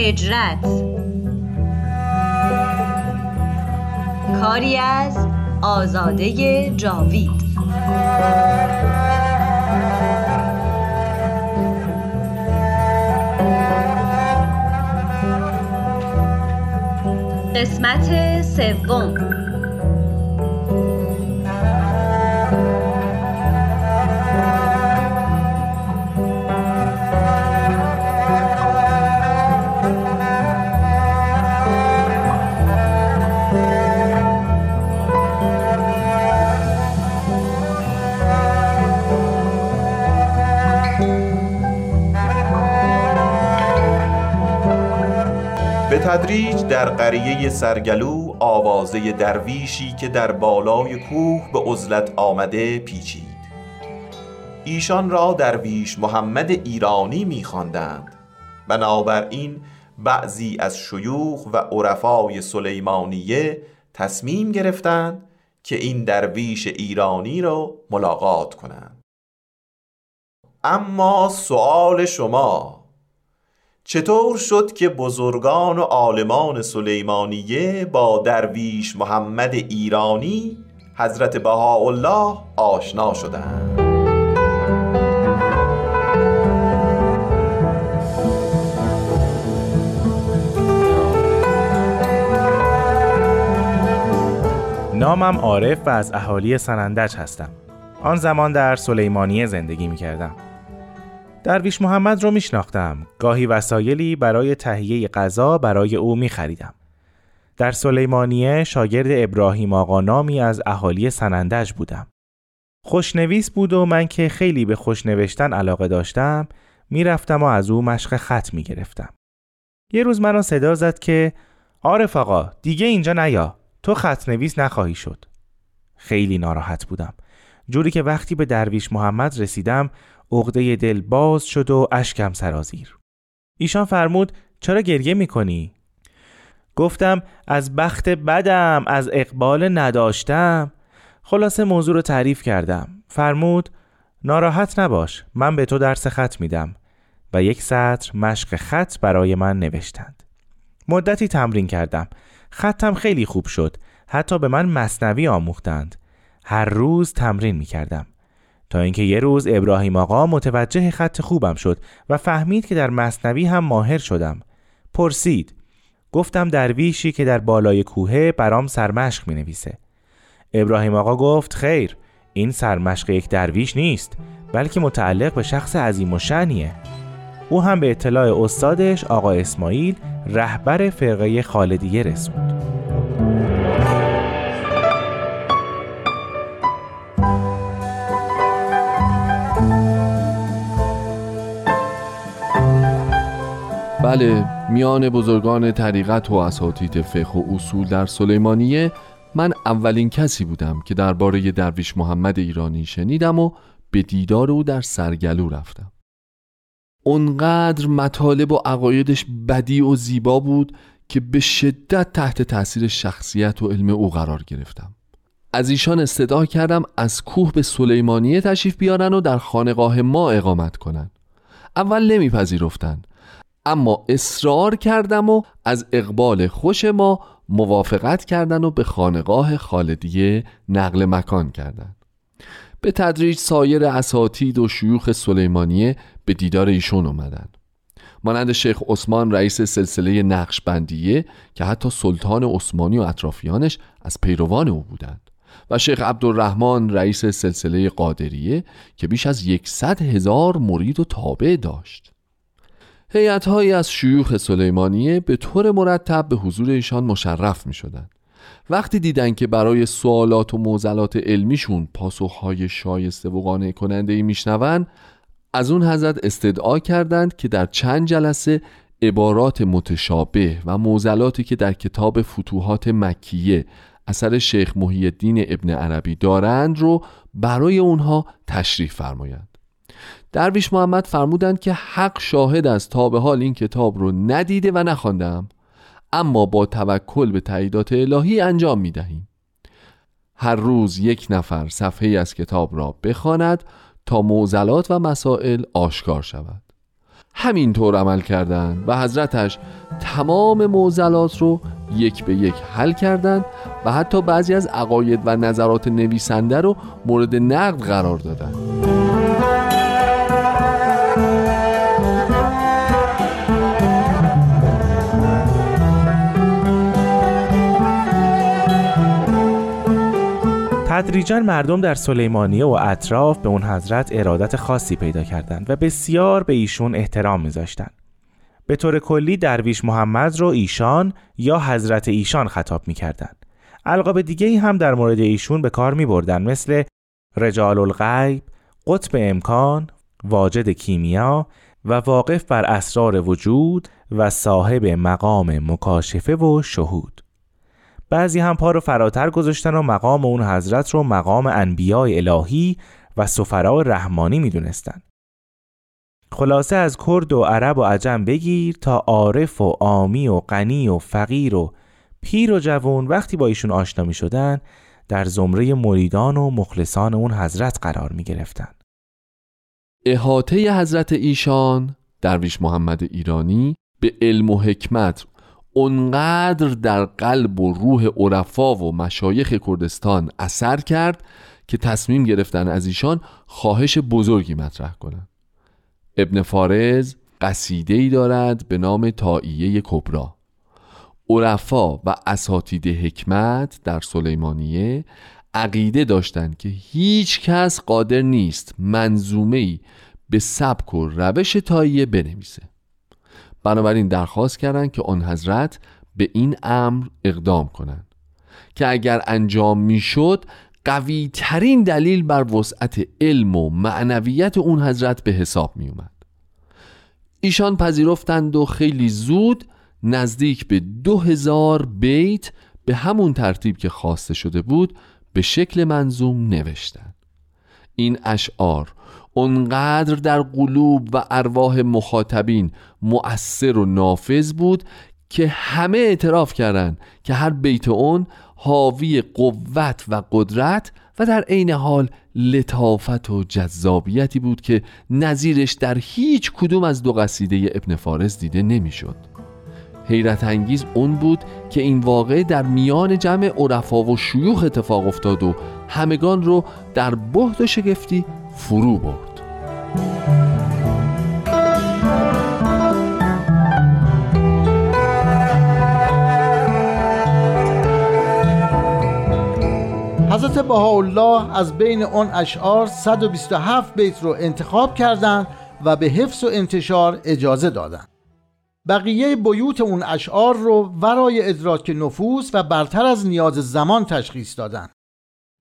هجرت. کاری از آزاده جاوید. قسمت سوم. تدریج در قریه سرگلو آوازه درویشی که در بالای کوه به عزلت آمده پیچید. ایشان را درویش محمد ایرانی میخواندند. بنابراین بعضی از شیوخ و عرفای سلیمانیه تصمیم گرفتند که این درویش ایرانی را ملاقات کنند. اما سوال شما چطور شد که بزرگان و عالمان سلیمانیه با درویش محمد ایرانی حضرت بهاءالله آشنا شدند؟ نامم عارف و از اهالی سنندج هستم. آن زمان در سلیمانیه زندگی می کردم درویش محمد رو میشناختم. گاهی وسایلی برای تهیه غذا برای او می خریدم. در سلیمانیه شاگرد ابراهیم آقا نامی از اهالی سنندج بودم. خوشنویس بود و من که خیلی به خوشنوشتن علاقه داشتم می‌رفتم و از او مشق خط می گرفتم. یه روز منو صدا زد که عارف آقا دیگه اینجا نیا تو خط نویس نخواهی شد. خیلی ناراحت بودم. جوری که وقتی به درویش محمد رسیدم عقده دل باز شد و اشکم سرازیر. ایشان فرمود چرا گریه می‌کنی؟ گفتم از بخت بدم از اقبال نداشتم. خلاصه موضوع رو تعریف کردم. فرمود ناراحت نباش من به تو درس خط میدم. و یک سطر مشق خط برای من نوشتند. مدتی تمرین کردم. خطم خیلی خوب شد. حتی به من مصنوی آموختند. هر روز تمرین می کردم تا اینکه یه روز ابراهیم آقا متوجه خط خوبم شد و فهمید که در مصنوی هم ماهر شدم. پرسید گفتم درویشی که در بالای کوهه برام سرمشق می نویسه ابراهیم آقا گفت خیر این سرمشق یک درویش نیست بلکه متعلق به شخص عظیم و شنیه او هم به اطلاع استادش آقا اسماعیل رهبر فرقه خالدیه رسوند. بله میان بزرگان طریقت و اساتید فقه و اصول در سلیمانیه من اولین کسی بودم که درباره درویش محمد ایرانی شنیدم و به دیدار او در سرگلو رفتم. اونقدر مطالب و عقایدش بدی و زیبا بود که به شدت تحت تاثیر شخصیت و علم او قرار گرفتم. از ایشان استدعا کردم از کوه به سلیمانیه تشریف بیارن و در خانقاه ما اقامت کنند. اول نمیپذیرفتند اما اصرار کردم و از اقبال خوش ما موافقت کردن و به خانقاه خالدیه نقل مکان کردند. به تدریج سایر اساتید و شیوخ سلیمانیه به دیدار ایشون اومدند. مانند شیخ عثمان رئیس سلسله نقشبندیه که حتی سلطان عثمانی و اطرافیانش از پیروان او بودند و شیخ عبدالرحمن رئیس سلسله قادریه که بیش از یکصد هزار مرید و تابع داشت هیئت‌هایی از شیوخ سلیمانیه به طور مرتب به حضور ایشان مشرف می شدن. وقتی دیدن که برای سوالات و موزلات علمیشون پاسخهای شایسته و قانع کننده ای میشنون از اون حضرت استدعا کردند که در چند جلسه عبارات متشابه و موزلاتی که در کتاب فتوحات مکیه اثر شیخ محی الدین ابن عربی دارند رو برای اونها تشریح فرمایند درویش محمد فرمودند که حق شاهد از تا به حال این کتاب رو ندیده و نخواندم اما با توکل به تعییدات الهی انجام می دهیم هر روز یک نفر صفحه از کتاب را بخواند تا معضلات و مسائل آشکار شود همینطور عمل کردند و حضرتش تمام معضلات رو یک به یک حل کردند و حتی بعضی از عقاید و نظرات نویسنده رو مورد نقد قرار دادند. تدریجا مردم در سلیمانیه و اطراف به اون حضرت ارادت خاصی پیدا کردند و بسیار به ایشون احترام میذاشتند. به طور کلی درویش محمد رو ایشان یا حضرت ایشان خطاب می‌کردند. القاب دیگه ای هم در مورد ایشون به کار می بردن مثل رجال الغیب، قطب امکان، واجد کیمیا و واقف بر اسرار وجود و صاحب مقام مکاشفه و شهود. بعضی هم پا رو فراتر گذاشتن و مقام اون حضرت رو مقام انبیاء الهی و سفراء رحمانی می‌دونستن. خلاصه از کرد و عرب و عجم بگیر تا عارف و آمی و غنی و فقیر و پیر و جوان وقتی با ایشون آشنا می شدن در زمره مریدان و مخلصان اون حضرت قرار می گرفتن. احاطه حضرت ایشان درویش محمد ایرانی به علم و حکمت اونقدر در قلب و روح عرفا و مشایخ کردستان اثر کرد که تصمیم گرفتن از ایشان خواهش بزرگی مطرح کنند. ابن فارز قصیده ای دارد به نام تائیه کبرا عرفا و اساتید حکمت در سلیمانیه عقیده داشتند که هیچ کس قادر نیست منظومه ای به سبک و روش تاییه بنویسه بنابراین درخواست کردند که آن حضرت به این امر اقدام کنند که اگر انجام می‌شد قوی ترین دلیل بر وسعت علم و معنویت اون حضرت به حساب می اومد ایشان پذیرفتند و خیلی زود نزدیک به دو هزار بیت به همون ترتیب که خواسته شده بود به شکل منظوم نوشتند. این اشعار اونقدر در قلوب و ارواح مخاطبین مؤثر و نافذ بود که همه اعتراف کردند که هر بیت اون حاوی قوت و قدرت و در عین حال لطافت و جذابیتی بود که نظیرش در هیچ کدوم از دو قصیده ابن فارس دیده نمی‌شد. حیرت انگیز اون بود که این واقع در میان جمع عرفا و شیوخ اتفاق افتاد و همگان رو در بهد و شگفتی فرو برد حضرت بهاءالله از بین آن اشعار 127 بیت رو انتخاب کردند و به حفظ و انتشار اجازه دادند. بقیه بیوت اون اشعار رو ورای ادراک نفوس و برتر از نیاز زمان تشخیص دادن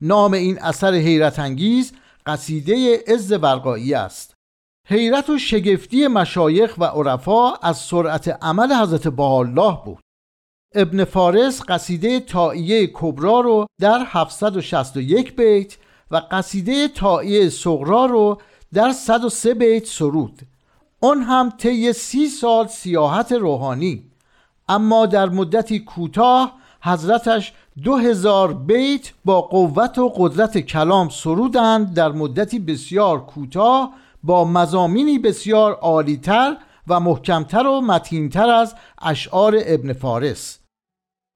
نام این اثر حیرت انگیز قصیده عز ورقایی است. حیرت و شگفتی مشایخ و عرفا از سرعت عمل حضرت بهاءالله بود. ابن فارس قصیده تائیه کبرا رو در 761 بیت و قصیده تائیه صغرا رو در 103 بیت سرود. آن هم طی سی سال سیاحت روحانی. اما در مدتی کوتاه حضرتش دو هزار بیت با قوت و قدرت کلام سرودند. در مدتی بسیار کوتاه با مزامینی بسیار عالیتر و محکمتر و متینتر از اشعار ابن فارس.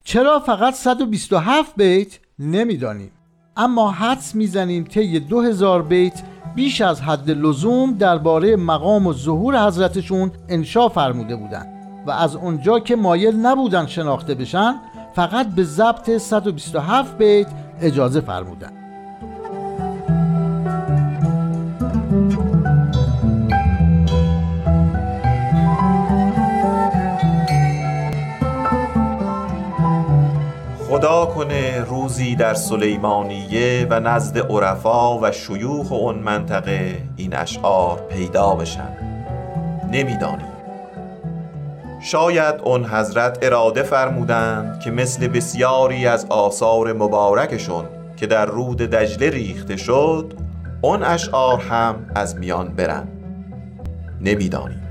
چرا فقط 127 بیت نمی‌دانیم؟ اما حدس می‌زنیم طی 2000 بیت بیش از حد لزوم درباره مقام و ظهور حضرتشون انشا فرموده بودند و از اونجا که مایل نبودن شناخته بشن فقط به ضبط 127 بیت اجازه فرمودند خدا کنه روزی در سلیمانیه و نزد عرفا و شیوخ اون منطقه این اشعار پیدا بشن. نمی‌دانیم شاید اون حضرت اراده فرمودند که مثل بسیاری از آثار مبارکشون که در رود دجله ریخته شد اون اشعار هم از میان برن. نمی‌دانیم